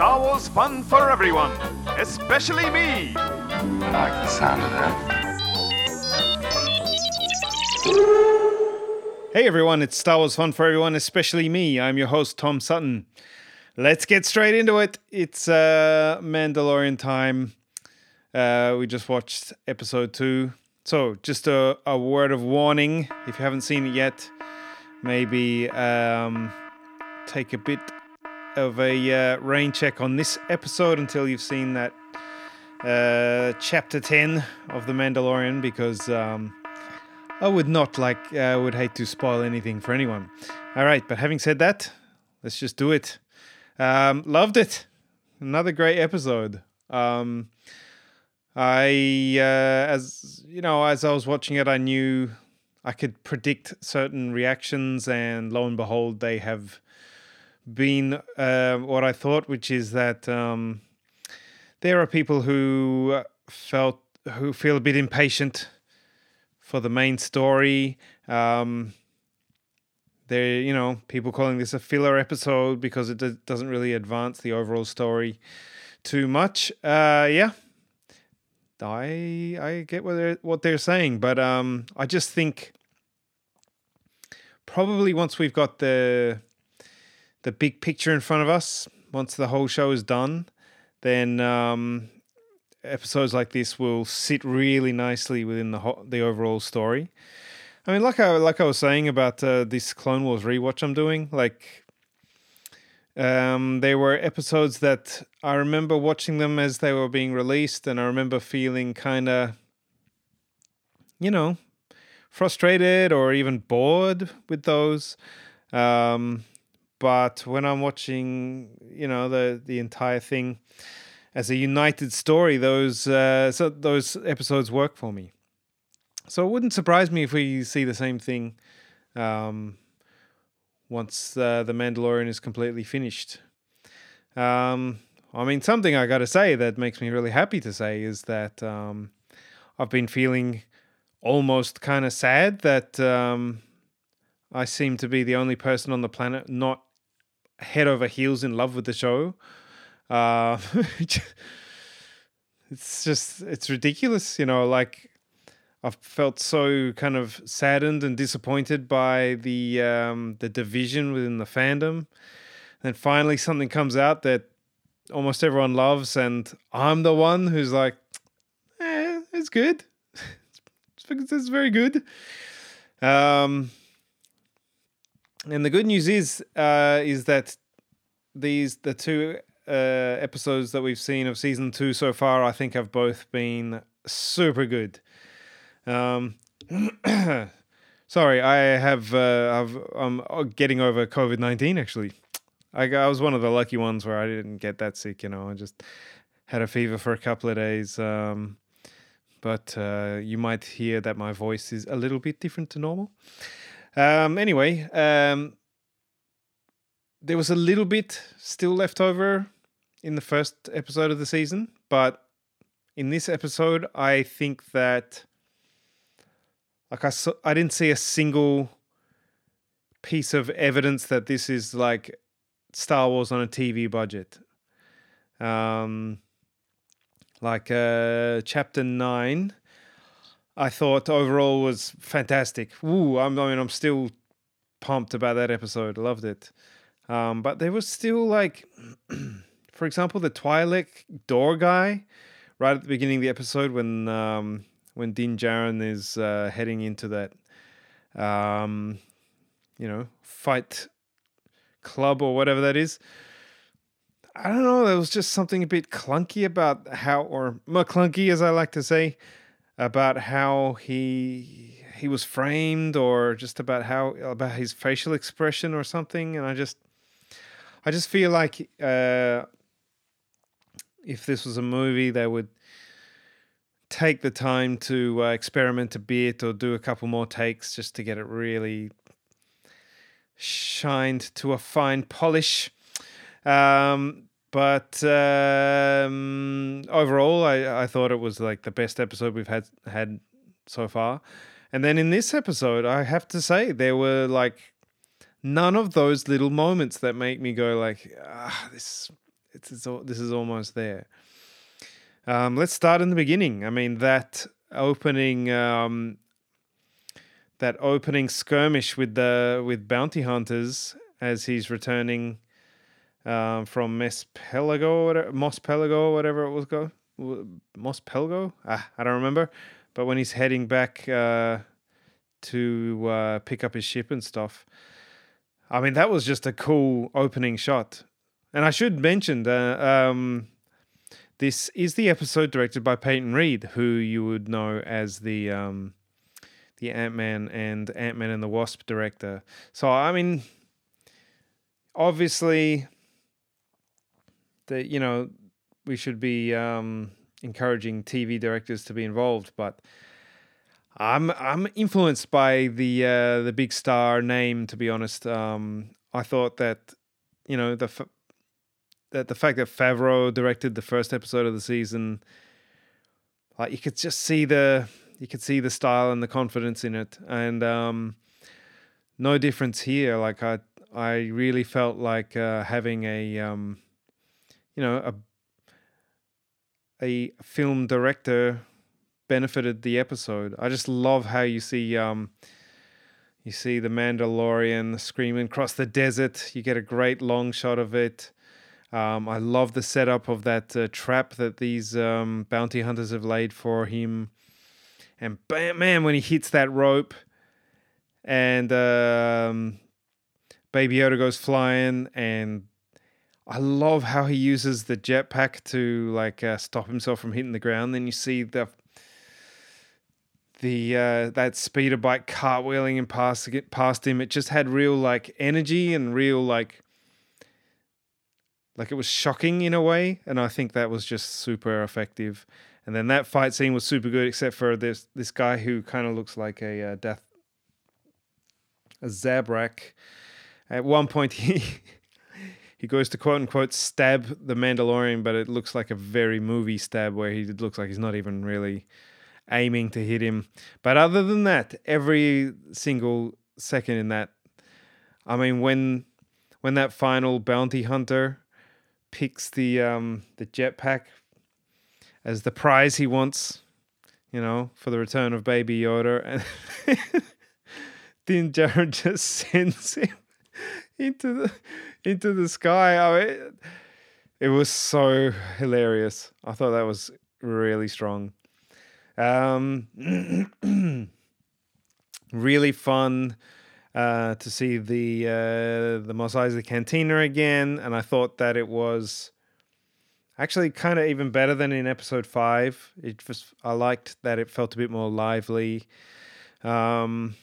Star Wars fun for everyone, especially me. I like the sound of that. Hey everyone, it's Star Wars Fun for Everyone, especially me. I'm your host, Tom Sutton. Let's get straight into it. It's uh, Mandalorian time. Uh, we just watched episode two. So, just a, a word of warning if you haven't seen it yet, maybe um, take a bit of a uh, rain check on this episode until you've seen that uh, chapter 10 of The Mandalorian because. Um, I would not like, I would hate to spoil anything for anyone. All right, but having said that, let's just do it. Um, loved it. Another great episode. Um, I, uh, as you know, as I was watching it, I knew I could predict certain reactions, and lo and behold, they have been uh, what I thought, which is that um, there are people who felt who feel a bit impatient for the main story. Um, there, you know, people calling this a filler episode because it do- doesn't really advance the overall story too much. Uh, yeah, I I get what they're what they're saying, but um, I just think probably once we've got the the big picture in front of us, once the whole show is done, then um, episodes like this will sit really nicely within the ho- the overall story. I mean, like I like I was saying about uh, this Clone Wars rewatch I'm doing, like um, there were episodes that I remember watching them as they were being released, and I remember feeling kind of, you know, frustrated or even bored with those. Um, but when I'm watching, you know, the the entire thing as a united story, those uh, so those episodes work for me. So it wouldn't surprise me if we see the same thing um, once uh, the Mandalorian is completely finished. Um, I mean, something I got to say that makes me really happy to say is that um, I've been feeling almost kind of sad that um, I seem to be the only person on the planet not head over heels in love with the show. Uh, it's just it's ridiculous, you know. Like I've felt so kind of saddened and disappointed by the um, the division within the fandom, and finally something comes out that almost everyone loves, and I'm the one who's like, eh, it's good. it's, it's very good. Um, and the good news is, uh, is that these the two uh, episodes that we've seen of season two so far, I think have both been super good. Um, sorry, I have uh, I've, I'm getting over COVID nineteen. Actually, I, I was one of the lucky ones where I didn't get that sick. You know, I just had a fever for a couple of days. Um, but uh, you might hear that my voice is a little bit different to normal. Um, anyway, um, there was a little bit still left over in the first episode of the season, but in this episode, I think that like I saw, I didn't see a single piece of evidence that this is like Star Wars on a TV budget. Um, like uh, chapter nine, I thought overall was fantastic. Ooh, I'm, I mean, I'm still pumped about that episode. Loved it. Um, but there was still like, for example, the Twi'lek door guy, right at the beginning of the episode when um, when Din Djarin is uh, heading into that, um, you know, fight club or whatever that is. I don't know. There was just something a bit clunky about how, or McClunky, as I like to say, about how he he was framed, or just about how about his facial expression or something. And I just, I just feel like uh, if this was a movie, they would take the time to uh, experiment a bit or do a couple more takes just to get it really shined to a fine polish. Um, but um, overall, I, I thought it was like the best episode we've had had so far. And then in this episode, I have to say there were like none of those little moments that make me go like, ah, this it's, it's all, this is almost there. Um, let's start in the beginning. I mean that opening um, that opening skirmish with the with bounty hunters as he's returning um, from Mos Pelago, whatever, Mos Pelago, whatever it was called. Mos Pelgo. Ah, I don't remember. But when he's heading back uh, to uh, pick up his ship and stuff, I mean that was just a cool opening shot. And I should mention that um, this is the episode directed by Peyton Reed, who you would know as the um, the Ant Man and Ant Man and the Wasp director. So I mean, obviously, the you know we should be um, encouraging TV directors to be involved, but I'm I'm influenced by the uh, the big star name. To be honest, um, I thought that you know the f- that the fact that Favreau directed the first episode of the season, like you could just see the you could see the style and the confidence in it, and um, no difference here. Like I I really felt like uh, having a um, you know a a film director benefited the episode. I just love how you see um, you see the Mandalorian screaming across the desert. You get a great long shot of it. Um, I love the setup of that uh, trap that these um, bounty hunters have laid for him. And bam, man, when he hits that rope and um, Baby Yoda goes flying, and I love how he uses the jetpack to like uh, stop himself from hitting the ground. Then you see the the uh, that speeder bike cartwheeling and past past him. It just had real like energy and real like like it was shocking in a way, and I think that was just super effective. And then that fight scene was super good, except for this this guy who kind of looks like a uh, death a Zabrak. At one point, he he goes to quote unquote stab the Mandalorian, but it looks like a very movie stab where he looks like he's not even really aiming to hit him. But other than that, every single second in that, I mean, when when that final bounty hunter picks the um, the jetpack as the prize he wants, you know, for the return of Baby Yoda, and Din just sends him into the into the sky. I mean, it was so hilarious. I thought that was really strong. Um, really fun uh, to see the uh, the Mos Eisley Cantina again, and I thought that it was actually kind of even better than in episode five. It just I liked that it felt a bit more lively. Um,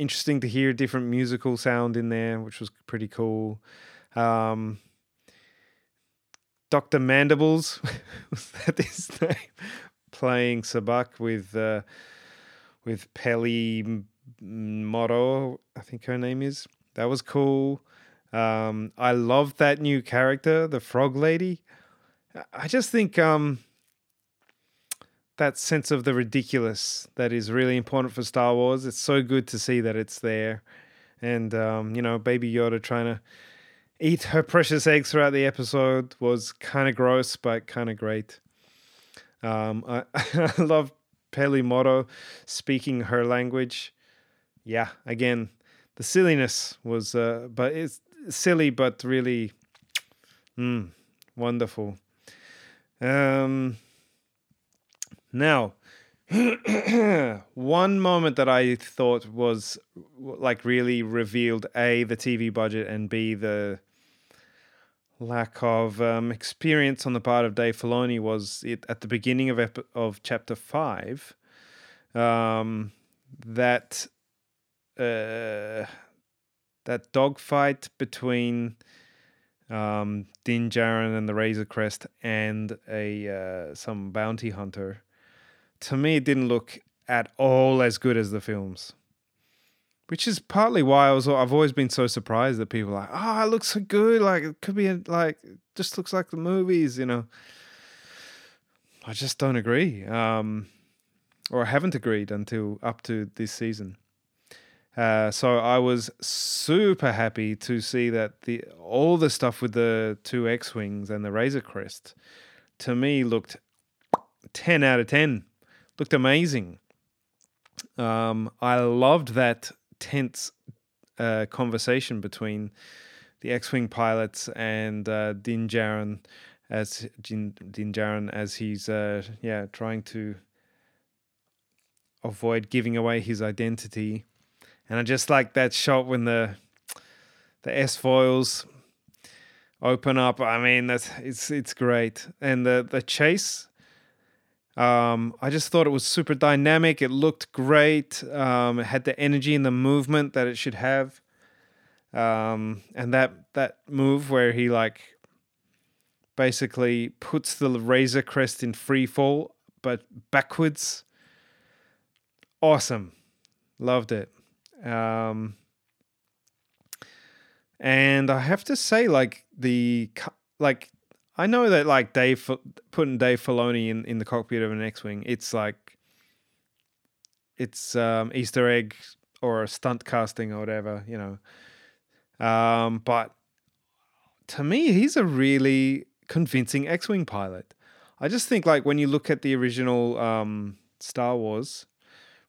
interesting to hear a different musical sound in there, which was pretty cool. Um, Dr. Mandibles, was that his name? Playing Sabacc with uh, with Peli Motto, I think her name is. That was cool. Um, I love that new character, the Frog Lady. I just think um, that sense of the ridiculous that is really important for Star Wars. It's so good to see that it's there. And, um, you know, Baby Yoda trying to eat her precious eggs throughout the episode was kind of gross, but kind of great. Um, I, I love Peli Motto speaking her language. Yeah, again, the silliness was, uh, but it's silly, but really mm, wonderful. Um, now, one moment that I thought was like really revealed A, the TV budget, and B, the lack of um, experience on the part of Dave Filoni was it at the beginning of ep- of chapter five um, that uh, that dogfight between um, Din Djarin and the Razor Crest and a uh, some bounty hunter to me it didn't look at all as good as the films. Which is partly why I was I've always been so surprised that people are like, oh, it looks so good, like it could be a, like just looks like the movies, you know. I just don't agree. Um, or I haven't agreed until up to this season. Uh, so I was super happy to see that the all the stuff with the two X wings and the Razor Crest, to me looked ten out of ten. Looked amazing. Um, I loved that tense uh, conversation between the X-wing pilots and uh, Din Djarin as Din, Din Djarin as he's uh, yeah trying to avoid giving away his identity. And I just like that shot when the the S foils open up. I mean, that's it's it's great. And the the chase um, I just thought it was super dynamic. It looked great. Um, it had the energy and the movement that it should have. Um, and that that move where he like basically puts the Razor Crest in free fall, but backwards. Awesome, loved it. Um, and I have to say, like the like I know that like Dave putting Dave Filoni in, in the cockpit of an X-wing, it's like it's um, Easter egg or a stunt casting or whatever, you know. Um, but to me, he's a really convincing X-wing pilot. I just think like when you look at the original um, Star Wars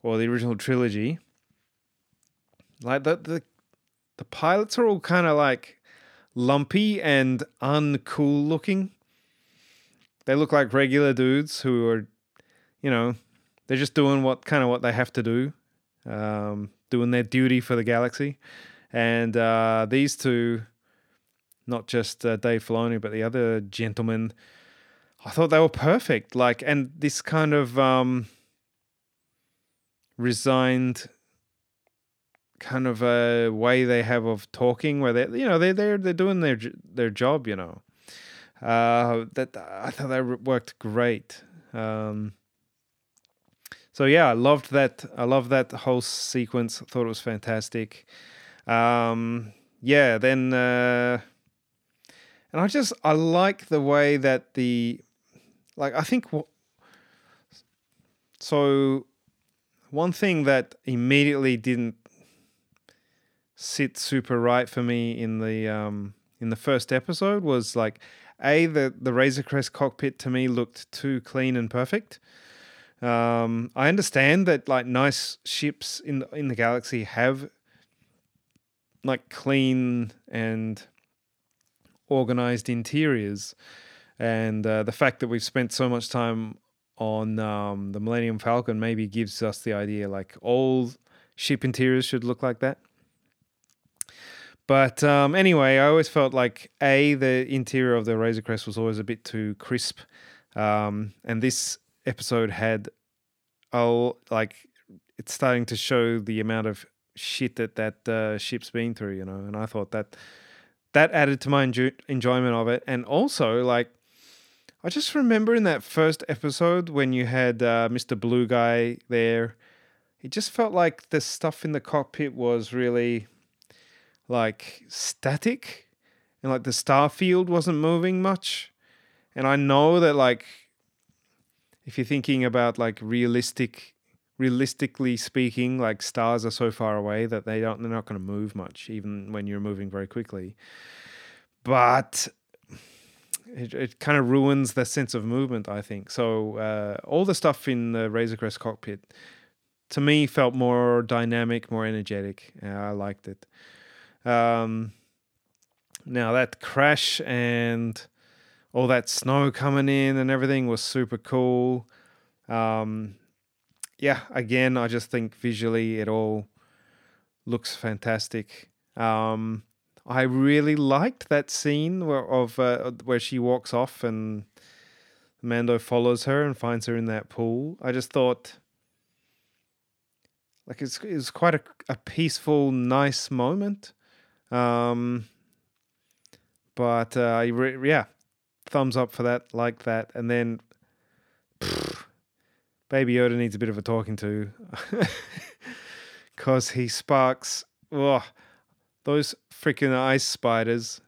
or the original trilogy, like the the the pilots are all kind of like lumpy and uncool looking. They look like regular dudes who are, you know, they're just doing what kind of what they have to do, um, doing their duty for the galaxy. And uh, these two, not just uh, Dave Filoni, but the other gentleman, I thought they were perfect. Like, and this kind of um, resigned kind of a way they have of talking where they you know they they're they're doing their their job you know. Uh, that I thought that worked great. Um, so yeah I loved that I loved that whole sequence. I thought it was fantastic. Um, yeah then uh, and I just I like the way that the like I think so one thing that immediately didn't sit super right for me in the um, in the first episode was like a the the Razor Crest cockpit to me looked too clean and perfect. Um, I understand that like nice ships in the, in the galaxy have like clean and organized interiors, and uh, the fact that we've spent so much time on um, the Millennium Falcon maybe gives us the idea like all ship interiors should look like that. But um, anyway, I always felt like a the interior of the Razor Crest was always a bit too crisp, um, and this episode had oh like it's starting to show the amount of shit that that uh, ship's been through, you know. And I thought that that added to my enjo- enjoyment of it, and also like I just remember in that first episode when you had uh, Mr. Blue Guy there, it just felt like the stuff in the cockpit was really like static and like the star field wasn't moving much. And I know that like if you're thinking about like realistic realistically speaking, like stars are so far away that they don't they're not going to move much, even when you're moving very quickly. But it, it kind of ruins the sense of movement, I think. So uh, all the stuff in the Razor Crest cockpit, to me, felt more dynamic, more energetic. Uh, I liked it. Um, now that crash and all that snow coming in and everything was super cool. Um, yeah, again, I just think visually it all looks fantastic. Um, I really liked that scene where, of uh, where she walks off and Mando follows her and finds her in that pool. I just thought, like, it's it was quite a, a peaceful, nice moment. Um, but uh, re- yeah, thumbs up for that, like that. And then, pff, Baby Yoda needs a bit of a talking to, because he sparks. Oh, those freaking ice spiders,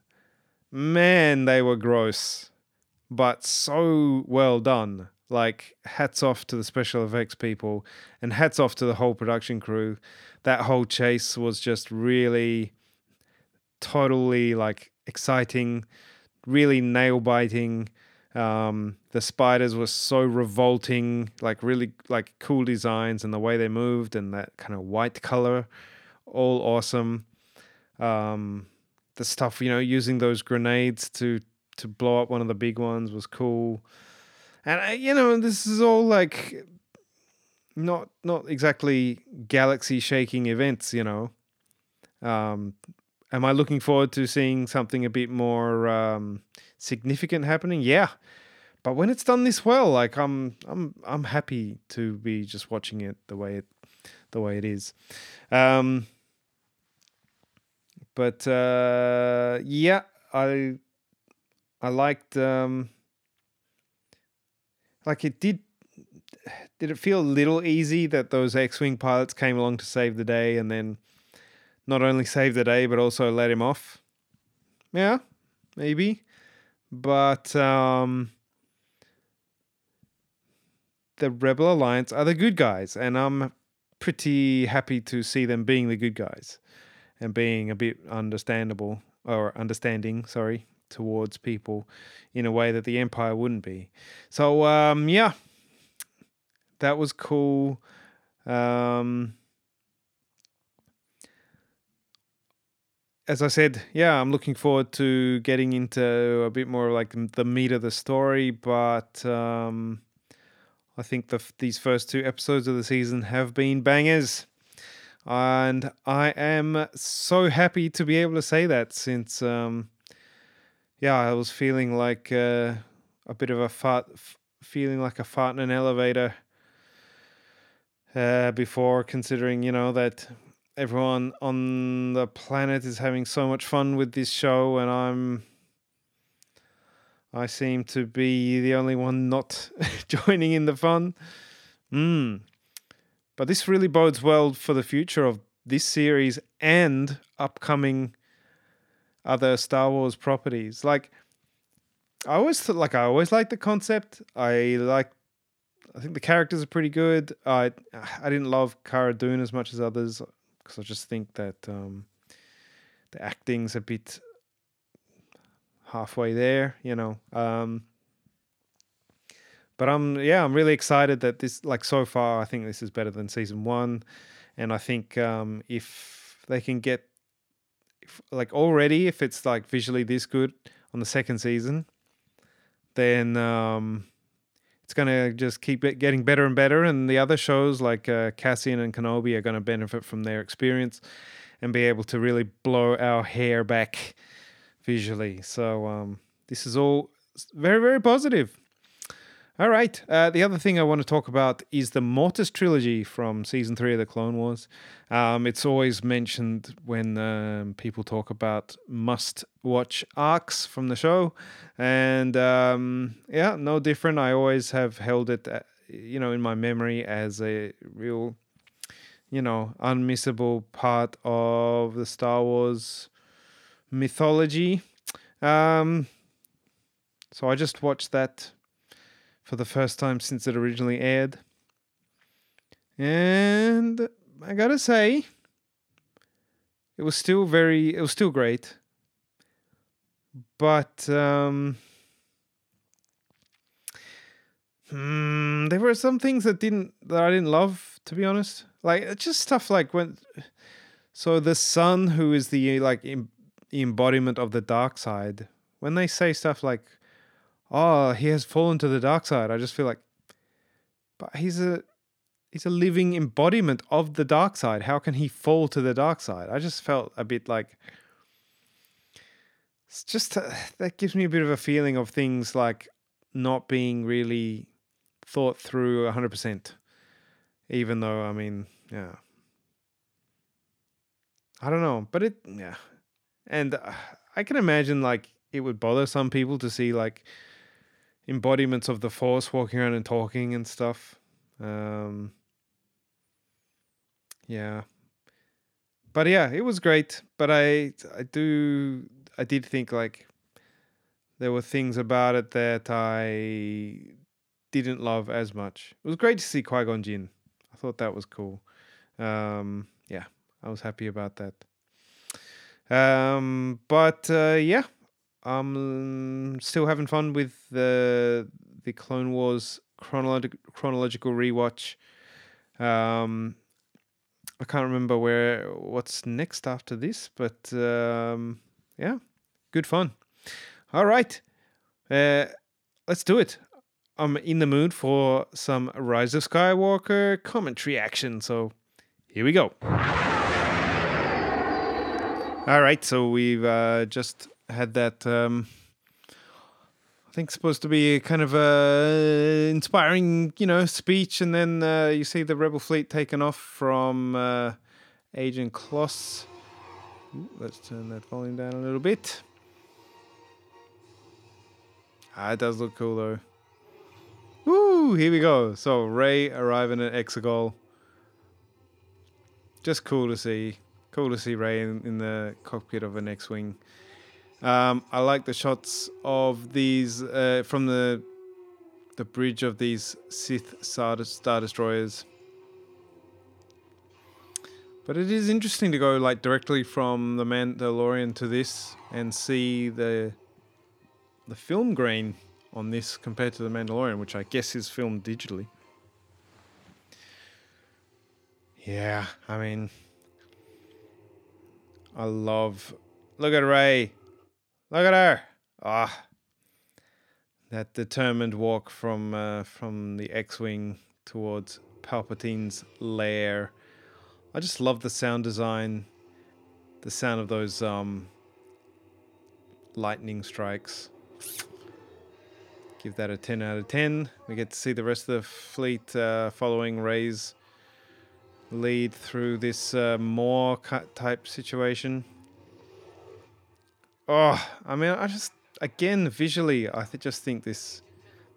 man, they were gross, but so well done. Like, hats off to the special effects people and hats off to the whole production crew. That whole chase was just really totally like exciting, really nail biting. Um, the spiders were so revolting, like really like cool designs and the way they moved and that kind of white color, all awesome. Um, the stuff you know using those grenades to to blow up one of the big ones was cool and I, you know this is all like not not exactly galaxy shaking events you know um am i looking forward to seeing something a bit more um significant happening yeah but when it's done this well like i'm i'm i'm happy to be just watching it the way it the way it is um but uh, yeah, I I liked um, like it did. Did it feel a little easy that those X-wing pilots came along to save the day, and then not only save the day but also let him off? Yeah, maybe, but um, the Rebel Alliance are the good guys, and I'm pretty happy to see them being the good guys and being a bit understandable or understanding, sorry, towards people in a way that the Empire wouldn't be. So um, yeah, that was cool. Um, as I said, yeah, I'm looking forward to getting into a bit more like the meat of the story, but um, I think the, these first two episodes of the season have been bangers. And I am so happy to be able to say that since, um, yeah, I was feeling like uh, a bit of a fart, feeling like a fart in an elevator uh, before, considering, you know, that everyone on the planet is having so much fun with this show, and I'm. I seem to be the only one not joining in the fun. Hmm. But this really bodes well for the future of this series and upcoming other Star Wars properties. Like I always th- like I always like the concept. I like I think the characters are pretty good. I I didn't love Cara Dune as much as others because I just think that um, the acting's a bit halfway there, you know. Um, but I'm yeah, I'm really excited that this like so far I think this is better than season one, and I think um, if they can get if, like already if it's like visually this good on the second season, then um, it's gonna just keep it getting better and better, and the other shows like uh, Cassian and Kenobi are gonna benefit from their experience and be able to really blow our hair back visually. So um, this is all very very positive. All right. Uh, the other thing I want to talk about is the Mortis trilogy from season three of the Clone Wars. Um, it's always mentioned when um, people talk about must watch arcs from the show. And um, yeah, no different. I always have held it, uh, you know, in my memory as a real, you know, unmissable part of the Star Wars mythology. Um, so I just watched that for the first time since it originally aired. And I gotta say, it was still very, it was still great. But um, hmm, there were some things that didn't that I didn't love, to be honest. Like just stuff like when, so the son who is the like embodiment of the dark side. When they say stuff like, oh, he has fallen to the dark side. I just feel like, but he's a he's a living embodiment of the dark side. How can he fall to the dark side? I just felt a bit like it's just uh, that gives me a bit of a feeling of things like not being really thought through 100%. Even though, I mean, yeah. I don't know, but it, yeah. And uh, I can imagine like it would bother some people to see like embodiments of the force walking around and talking and stuff. Um, yeah, but yeah, it was great. But I I do I did think like there were things about it that I didn't love as much. It was great to see Qui Gon Jinn. I thought that was cool. Um, yeah, I was happy about that. Um, but uh, yeah, I'm still having fun with the the Clone Wars chronolog- chronological rewatch. Um, I can't remember where what's next after this, but um, yeah, good fun. All right, uh, let's do it. I'm in the mood for some Rise of Skywalker commentary action, so here we go. All right, so we've uh, just had that. Um, I think supposed to be kind of a inspiring, you know, speech, and then uh, you see the rebel fleet taken off from uh, Ajan Kloss. Ooh, let's turn that volume down a little bit. Ah, it does look cool though. Woo! Here we go. So Rey arriving at Exegol. Just cool to see. Cool to see Rey in, in the cockpit of an X-wing. Um, I like the shots of these uh, from the the bridge of these Sith Star, Star Destroyers. But it is interesting to go like directly from the Mandalorian to this and see the the film grain on this compared to the Mandalorian, which I guess is filmed digitally. Yeah, I mean, I love. Look at Rey. Look at her. Ah, that determined walk from uh, from the X-wing towards Palpatine's lair. I just love the sound design, the sound of those um, lightning strikes. Give that a 10 out of 10. We get to see the rest of the fleet uh, following Rey's lead through this uh, cut type situation. Oh, I mean, I just again visually, I th- just think this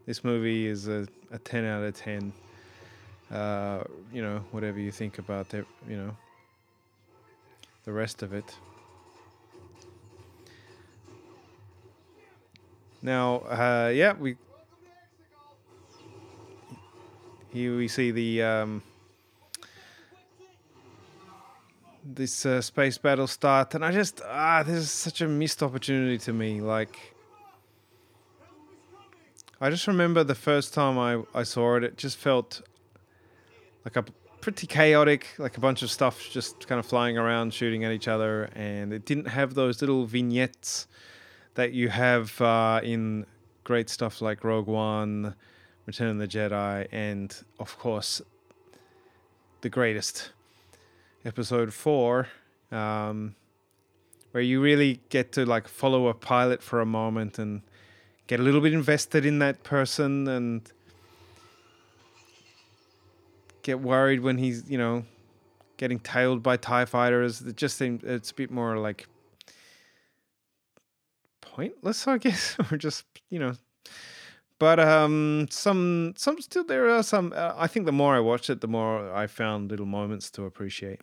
this movie is a, a 10 out of 10. Uh, you know, whatever you think about it, you know, the rest of it. Now, uh, yeah, we here we see the um, this uh, space battle start, and I just ah, this is such a missed opportunity to me. Like, I just remember the first time I I saw it, it just felt like a pretty chaotic, like a bunch of stuff just kind of flying around, shooting at each other, and it didn't have those little vignettes that you have uh, in great stuff like Rogue One, Return of the Jedi, and of course, the greatest, Episode Four, um, where you really get to like follow a pilot for a moment and get a little bit invested in that person and get worried when he's you know getting tailed by tie fighters. It just seems it's a bit more like pointless, I guess, or just you know. But um, some some still there are some. Uh, I think the more I watched it, the more I found little moments to appreciate.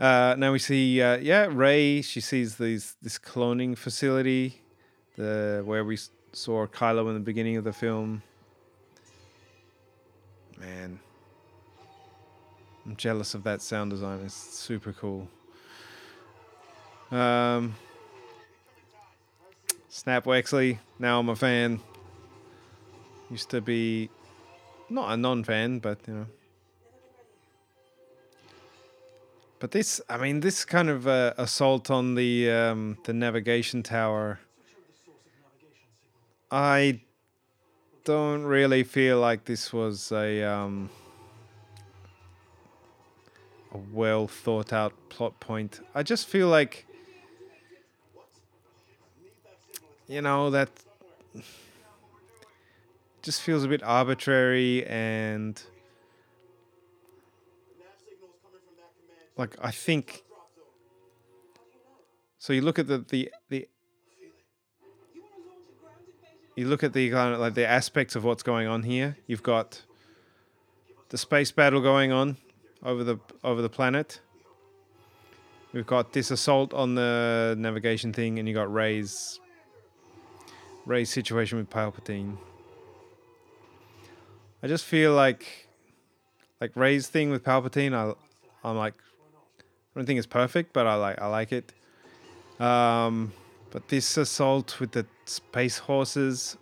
Uh, now we see, uh, yeah, Rey. She sees these this cloning facility, the where we saw Kylo in the beginning of the film. Man, I'm jealous of that sound design. It's super cool. Um, Snap Wexley. Now I'm a fan. Used to be not a non-fan, but you know. But this, I mean, this kind of uh, assault on the um, the navigation tower. I don't really feel like this was a um, a well thought out plot point. I just feel like you know that just feels a bit arbitrary and like I think so you look at the the the you look at the kind of like the aspects of what's going on here. You've got the space battle going on over the over the planet. We've got this assault on the navigation thing, and you got Rey's Rey's situation with Palpatine. I just feel like like Rey's thing with Palpatine. I I'm like I don't think it's perfect, but I like I like it. Um, but this assault with the space horses,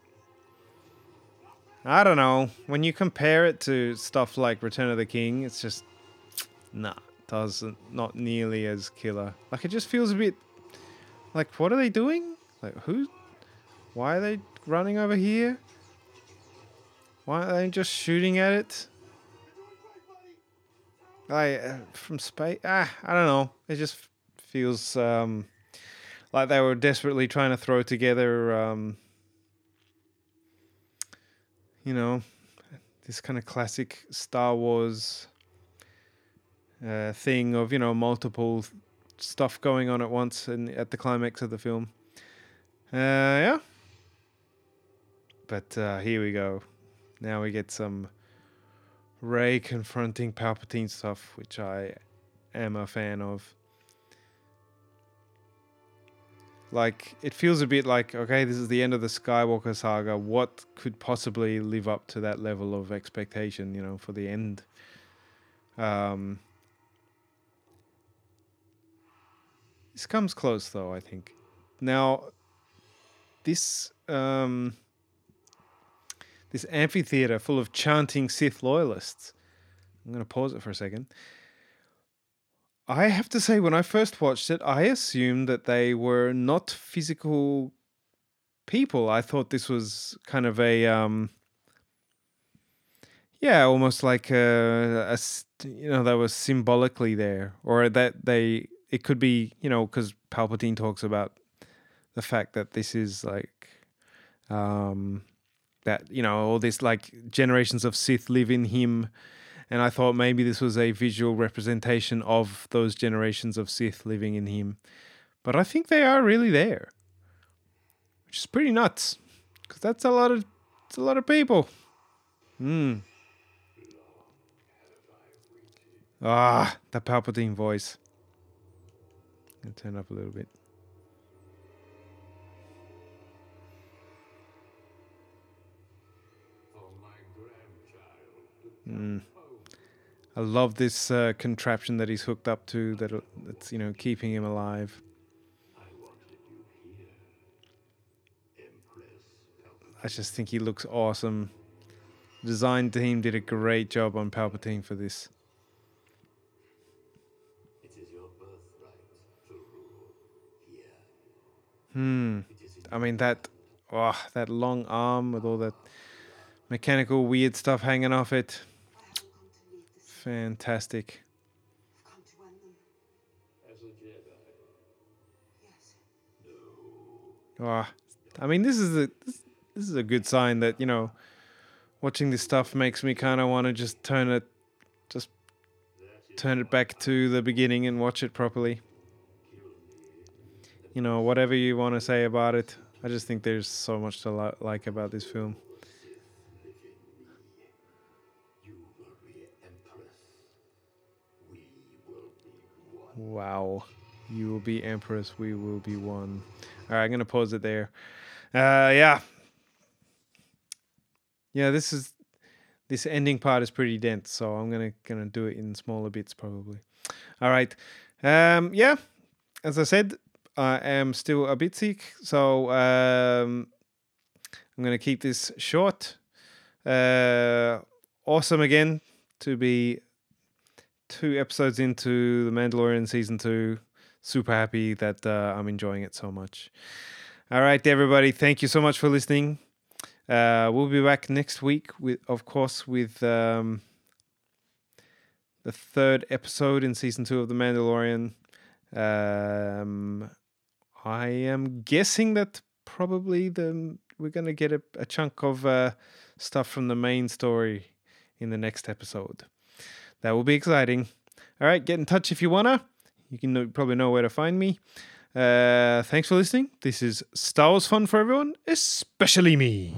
I don't know. When you compare it to stuff like Return of the King, it's just nah, doesn't not nearly as killer. Like it just feels a bit like what are they doing? Like who? Why are they running over here? Why aren't they just shooting at it? Like uh, from space? Ah, I don't know. It just feels um, like they were desperately trying to throw together, um, you know, this kind of classic Star Wars uh, thing of you know multiple stuff going on at once and at the climax of the film. Uh, yeah. But uh, here we go. Now we get some Rey confronting Palpatine stuff, which I am a fan of. Like, it feels a bit like, okay, this is the end of the Skywalker saga. What could possibly live up to that level of expectation, you know, for the end? Um, this comes close, though, I think. Now, this. Um, this amphitheater full of chanting Sith loyalists. I'm going to pause it for a second. I have to say, when I first watched it, I assumed that they were not physical people. I thought this was kind of a, um, yeah, almost like a, a, you know, that was symbolically there, or that they, it could be, you know, because Palpatine talks about the fact that this is like, um, that you know all this like generations of Sith live in him, and I thought maybe this was a visual representation of those generations of Sith living in him, but I think they are really there, which is pretty nuts, because that's a lot of it's a lot of people. Hmm. Ah, the Palpatine voice. I'll turn up a little bit. Mm. I love this uh, contraption that he's hooked up to that that's you know keeping him alive. I just think he looks awesome. Design team did a great job on Palpatine for this. Hmm. I mean that, oh, that long arm with all that mechanical weird stuff hanging off it. Fantastic. Oh, I mean, this is a this, this is a good sign that you know, watching this stuff makes me kind of want to just turn it, just turn it back to the beginning and watch it properly. You know, whatever you want to say about it, I just think there's so much to li- like about this film. Wow. You will be Empress, we will be one. All right, I'm going to pause it there. Uh, yeah. Yeah, this is this ending part is pretty dense, so I'm gonna gonna do it in smaller bits probably. All right. Um, yeah, as I said, I am still a bit sick, so um, I'm gonna keep this short. Uh, awesome again to be two episodes into The Mandalorian season two. Super happy that uh, I'm enjoying it so much. All right, everybody, thank you so much for listening. Uh, we'll be back next week with, of course, with um, the third episode in season two of The Mandalorian. Um, I am guessing that probably the we're gonna get a, a chunk of uh, stuff from the main story in the next episode. That will be exciting. All right, get in touch if you wanna. You can know, probably know where to find me. Uh, thanks for listening. This is Star Wars fun for everyone, especially me.